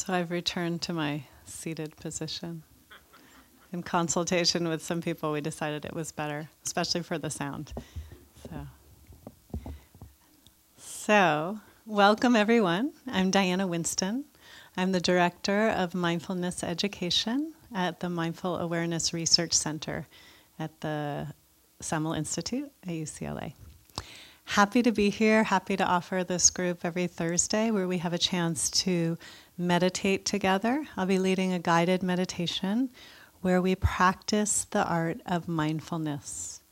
So I've returned to my seated position. In consultation with some people, we decided it was better, especially for the sound. So, so welcome everyone. I'm Diana Winston. I'm the director of mindfulness education at the Mindful Awareness Research Center at the Semel Institute at UCLA. Happy to be here, happy to offer this group every Thursday where we have a chance to meditate together. I'll be leading a guided meditation where we practice the art of mindfulness.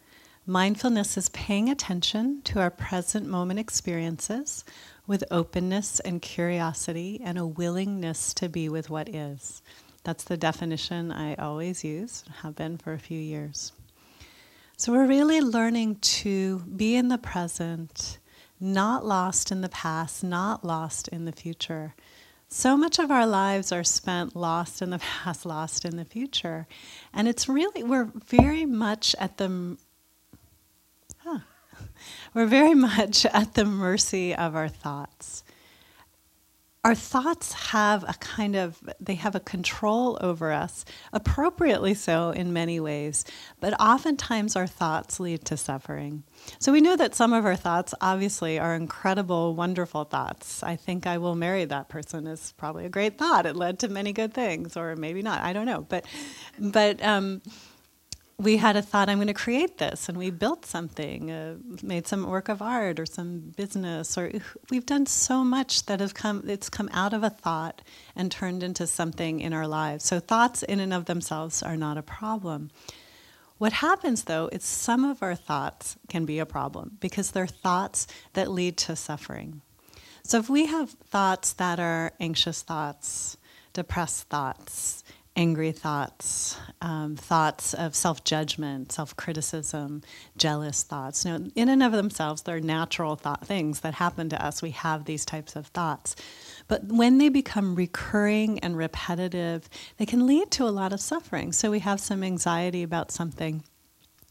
Mindfulness is paying attention to our present moment experiences with openness and curiosity and a willingness to be with what is. That's the definition I always use, have been for a few years. So we're really learning to be in the present, not lost in the past, not lost in the future. So much of our lives are spent lost in the past, lost in the future. And it's really, we're very much at the, huh, we're very much at the mercy of our thoughts our thoughts have a kind of they have a control over us appropriately so in many ways but oftentimes our thoughts lead to suffering. So we know that some of our thoughts obviously are incredible wonderful thoughts. I think i will marry that person is probably a great thought. It led to many good things or maybe not. I don't know. But but um, we had a thought, I'm going to create this, and we built something, uh, made some work of art or some business, or we've done so much that have come. It's come out of a thought and turned into something in our lives. So thoughts, in and of themselves, are not a problem. What happens though is some of our thoughts can be a problem because they're thoughts that lead to suffering. So if we have thoughts that are anxious thoughts, depressed thoughts, angry thoughts, um, thoughts of self judgment, self criticism, jealous thoughts. Know, in and of themselves, they're natural thought things that happen to us. We have these types of thoughts. But when they become recurring and repetitive, they can lead to a lot of suffering. So we have some anxiety about something.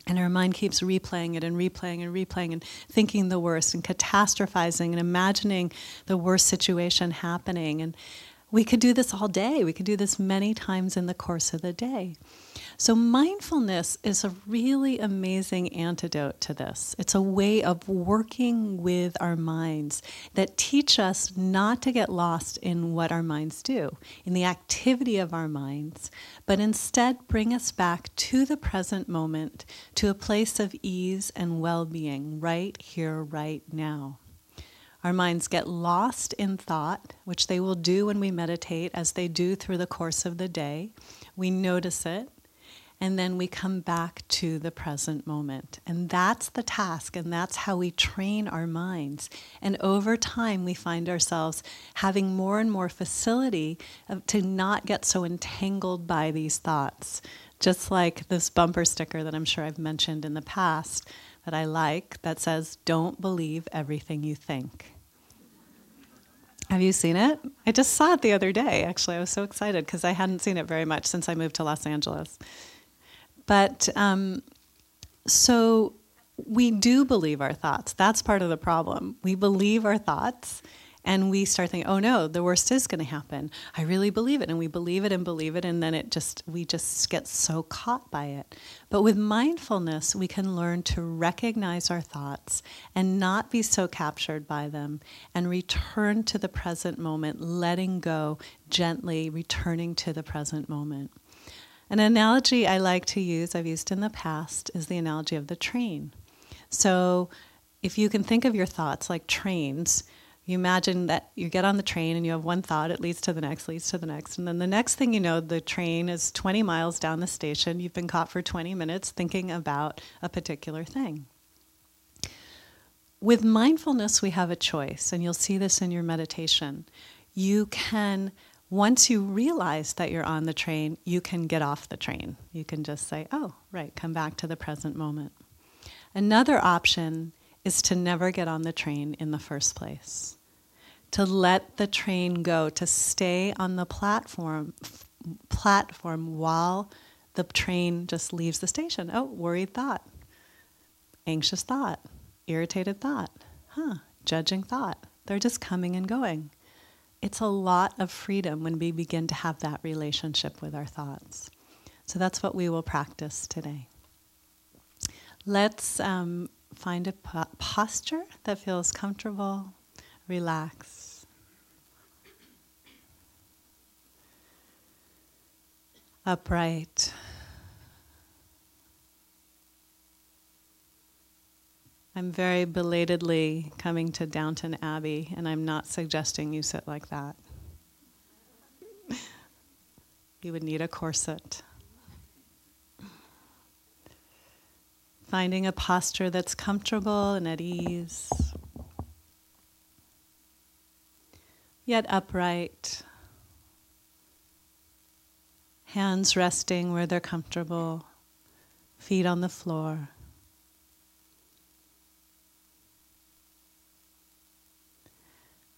And our mind keeps replaying it and replaying and replaying and thinking the worst and catastrophizing and imagining the worst situation happening. And we could do this all day. We could do this many times in the course of the day. So, mindfulness is a really amazing antidote to this. It's a way of working with our minds that teach us not to get lost in what our minds do, in the activity of our minds, but instead bring us back to the present moment, to a place of ease and well being, right here, right now. Our minds get lost in thought, which they will do when we meditate, as they do through the course of the day. We notice it, and then we come back to the present moment. And that's the task, and that's how we train our minds. And over time, we find ourselves having more and more facility to not get so entangled by these thoughts. Just like this bumper sticker that I'm sure I've mentioned in the past that I like that says, Don't believe everything you think. Have you seen it? I just saw it the other day, actually. I was so excited because I hadn't seen it very much since I moved to Los Angeles. But um, so we do believe our thoughts. That's part of the problem. We believe our thoughts and we start thinking, oh no, the worst is going to happen. I really believe it. And we believe it and believe it. And then it just, we just get so caught by it. But with mindfulness, we can learn to recognize our thoughts and not be so captured by them and return to the present moment, letting go gently, returning to the present moment. An analogy I like to use, I've used in the past, is the analogy of the train. So if you can think of your thoughts like trains, you imagine that you get on the train and you have one thought, it leads to the next, leads to the next. And then the next thing you know, the train is 20 miles down the station. You've been caught for 20 minutes thinking about a particular thing. With mindfulness, we have a choice, and you'll see this in your meditation. You can, once you realize that you're on the train, you can get off the train. You can just say, oh, right, come back to the present moment. Another option is to never get on the train in the first place to let the train go, to stay on the platform platform while the train just leaves the station. Oh, worried thought, anxious thought, irritated thought, huh, judging thought. They're just coming and going. it's a lot of freedom when we begin to have that relationship with our thoughts. So that's what we will practice today. Let's um, find a po- posture that feels comfortable, relax. Upright. I'm very belatedly coming to Downton Abbey, and I'm not suggesting you sit like that. you would need a corset. Finding a posture that's comfortable and at ease, yet upright. Hands resting where they're comfortable, feet on the floor.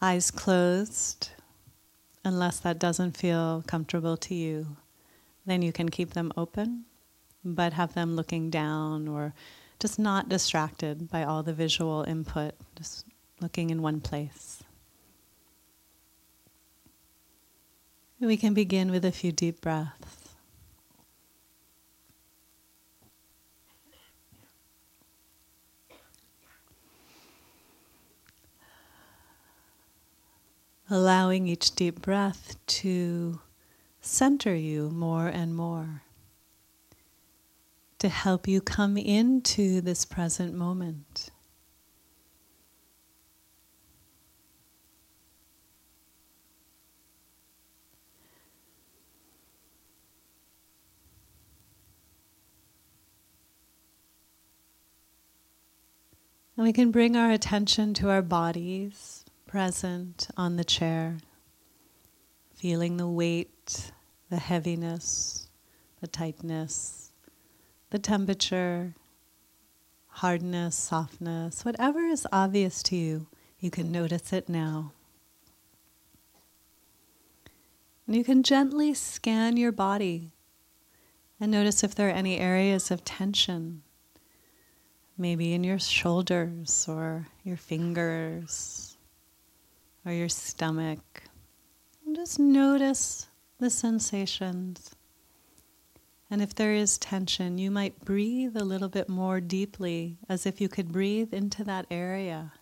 eyes closed, unless that doesn't feel comfortable to you, then you can keep them open, but have them looking down or just not distracted by all the visual input, just looking in one place. We can begin with a few deep breaths. allowing each deep breath to center you more and more, to help you come into this present moment. And we can bring our attention to our bodies present on the chair, feeling the weight, the heaviness, the tightness, the temperature, hardness, softness, whatever is obvious to you, you can notice it now. And you can gently scan your body and notice if there are any areas of tension, maybe in your shoulders or your fingers or your stomach. And just notice the sensations. And if there is tension, you might breathe a little bit more deeply, as if you could breathe into that area,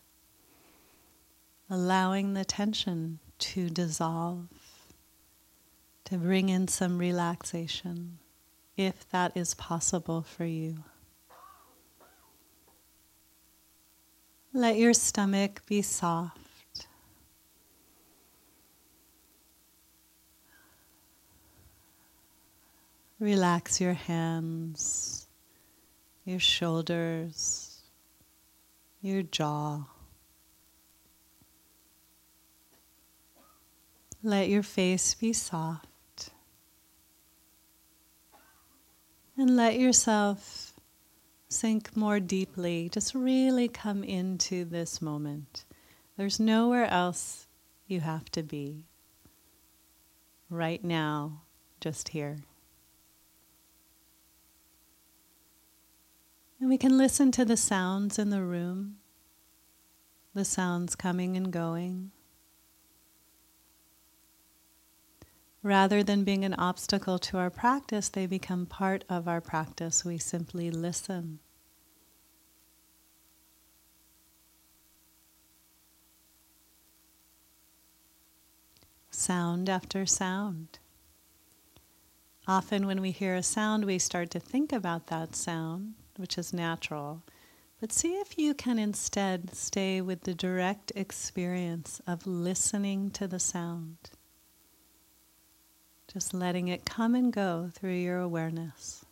allowing the tension to dissolve, to bring in some relaxation, if that is possible for you. Let your stomach be soft. Relax your hands, your shoulders, your jaw. Let your face be soft. And let yourself sink more deeply. Just really come into this moment. There's nowhere else you have to be. Right now, just here. And we can listen to the sounds in the room, the sounds coming and going. Rather than being an obstacle to our practice, they become part of our practice. We simply listen. Sound after sound. Often, when we hear a sound, we start to think about that sound which is natural. But see if you can instead stay with the direct experience of listening to the sound. Just letting it come and go through your awareness.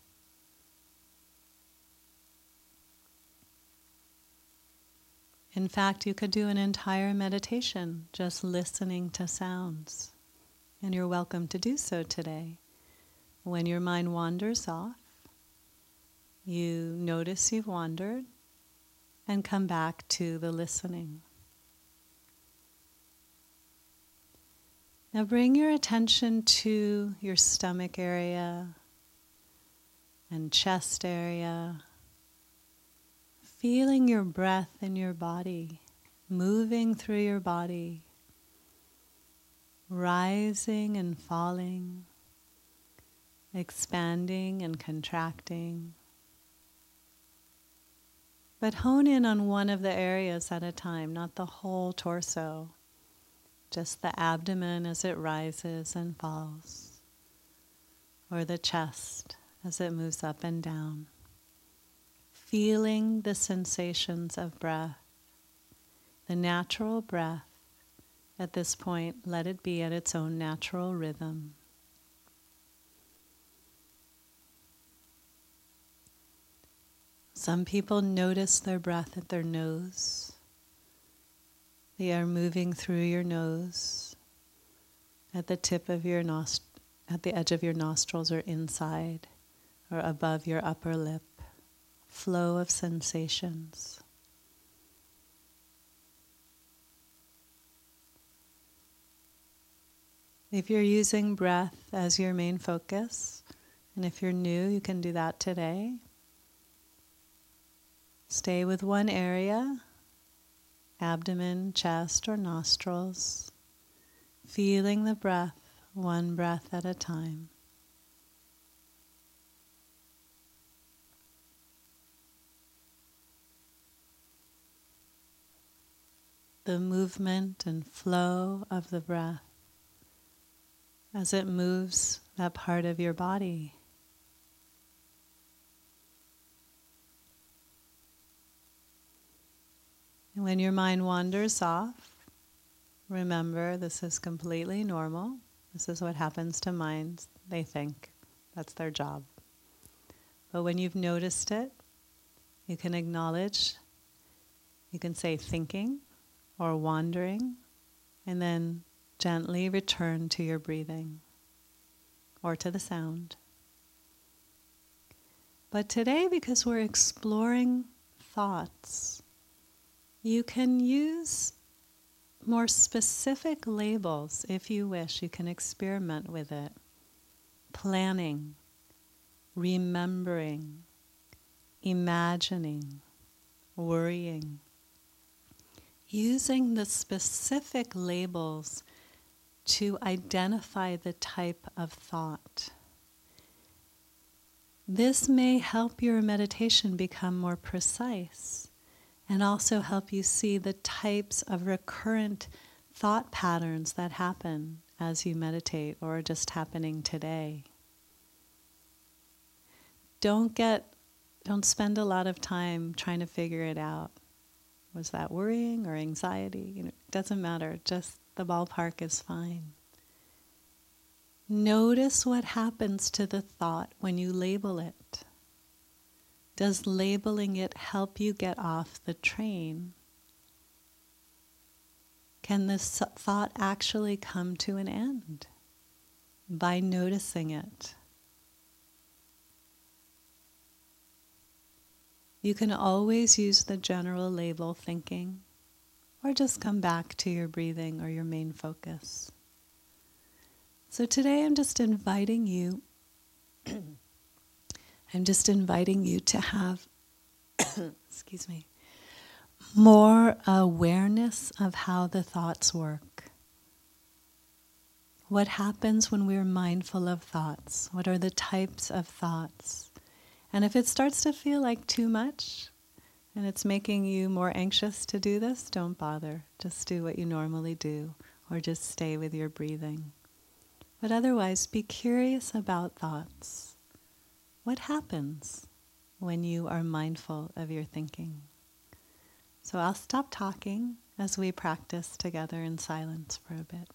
In fact, you could do an entire meditation just listening to sounds. And you're welcome to do so today. When your mind wanders off, you notice you've wandered and come back to the listening. Now bring your attention to your stomach area and chest area, feeling your breath in your body, moving through your body. rising and falling, expanding and contracting. But hone in on one of the areas at a time, not the whole torso, just the abdomen as it rises and falls, or the chest as it moves up and down. Feeling the sensations of breath, the natural breath. At this point, let it be at its own natural rhythm. Some people notice their breath at their nose. They are moving through your nose, at the tip of your nost- at the edge of your nostrils or inside, or above your upper lip. Flow of sensations. If you're using breath as your main focus, and if you're new, you can do that today. Stay with one area abdomen, chest, or nostrils, feeling the breath one breath at a time. The movement and flow of the breath as it moves that part of your body. And when your mind wanders off, remember this is completely normal. This is what happens to minds. They think that's their job. But when you've noticed it, you can acknowledge, you can say thinking or wandering, and then gently return to your breathing or to the sound. But today, because we're exploring thoughts, you can use more specific labels if you wish. You can experiment with it. Planning, remembering, imagining, worrying. Using the specific labels to identify the type of thought. This may help your meditation become more precise and also help you see the types of recurrent thought patterns that happen as you meditate or just happening today. Don't get don't spend a lot of time trying to figure it out. Was that worrying or anxiety? You know, it doesn't matter. Just the ballpark is fine. Notice what happens to the thought when you label it. Does labeling it help you get off the train? Can this thought actually come to an end by noticing it? You can always use the general label thinking, or just come back to your breathing or your main focus. So today I'm just inviting you I'm just inviting you to have, excuse me, more awareness of how the thoughts work. What happens when we're mindful of thoughts? What are the types of thoughts? And if it starts to feel like too much and it's making you more anxious to do this, don't bother. Just do what you normally do or just stay with your breathing. But otherwise, be curious about thoughts. What happens when you are mindful of your thinking? So I'll stop talking as we practice together in silence for a bit.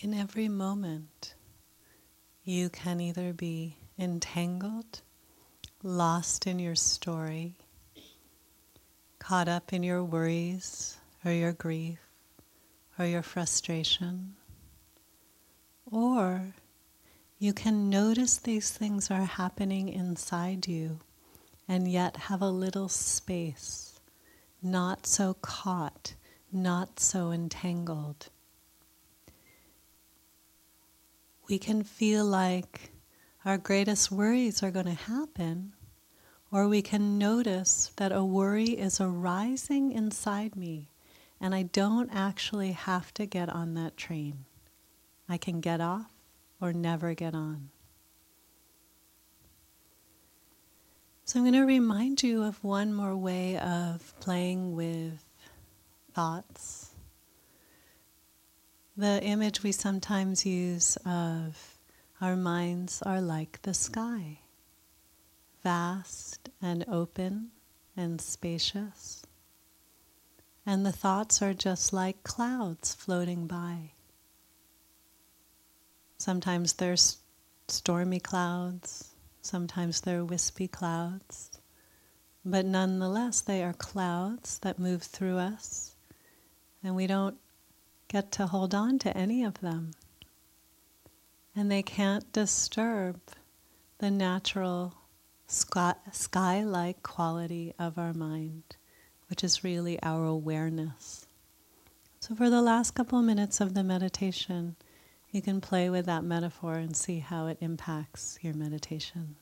In every moment, you can either be entangled, lost in your story, caught up in your worries or your grief or your frustration, or you can notice these things are happening inside you and yet have a little space, not so caught, not so entangled we can feel like our greatest worries are going to happen, or we can notice that a worry is arising inside me and I don't actually have to get on that train. I can get off or never get on. So I'm going to remind you of one more way of playing with thoughts the image we sometimes use of our minds are like the sky, vast and open and spacious. And the thoughts are just like clouds floating by. Sometimes there's stormy clouds, sometimes they're wispy clouds, but nonetheless, they are clouds that move through us, and we don't get to hold on to any of them. And they can't disturb the natural sky like quality of our mind, which is really our awareness. So, for the last couple minutes of the meditation, you can play with that metaphor and see how it impacts your meditation.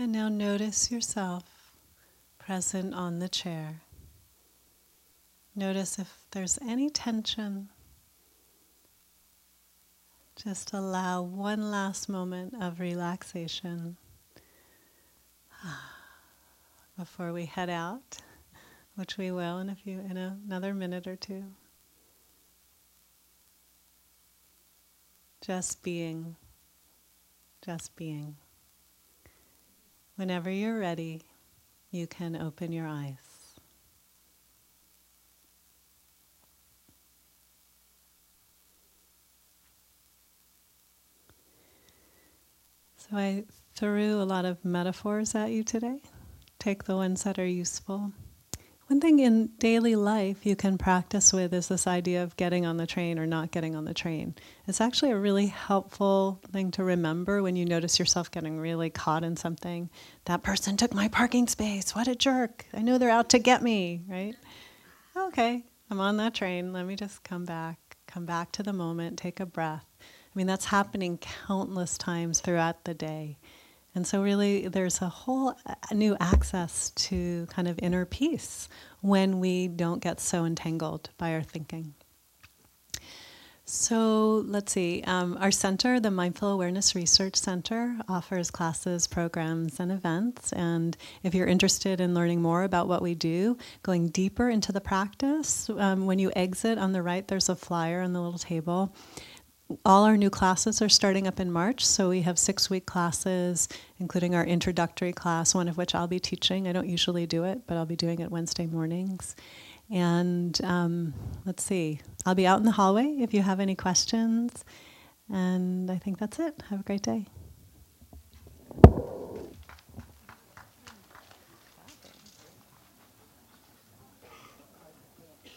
And now notice yourself present on the chair. Notice if there's any tension. Just allow one last moment of relaxation before we head out, which we will in a few in another minute or two. Just being, just being. Whenever you're ready, you can open your eyes. So I threw a lot of metaphors at you today. Take the ones that are useful. One thing in daily life you can practice with is this idea of getting on the train or not getting on the train. It's actually a really helpful thing to remember when you notice yourself getting really caught in something. That person took my parking space. What a jerk. I know they're out to get me, right? Okay, I'm on that train. Let me just come back, come back to the moment, take a breath. I mean, that's happening countless times throughout the day. And so, really, there's a whole new access to kind of inner peace when we don't get so entangled by our thinking. So let's see. Um, our center, the Mindful Awareness Research Center, offers classes, programs, and events. And if you're interested in learning more about what we do, going deeper into the practice, um, when you exit on the right, there's a flyer on the little table. All our new classes are starting up in March, so we have six week classes, including our introductory class, one of which I'll be teaching. I don't usually do it, but I'll be doing it Wednesday mornings. And um, let's see, I'll be out in the hallway if you have any questions. And I think that's it. Have a great day.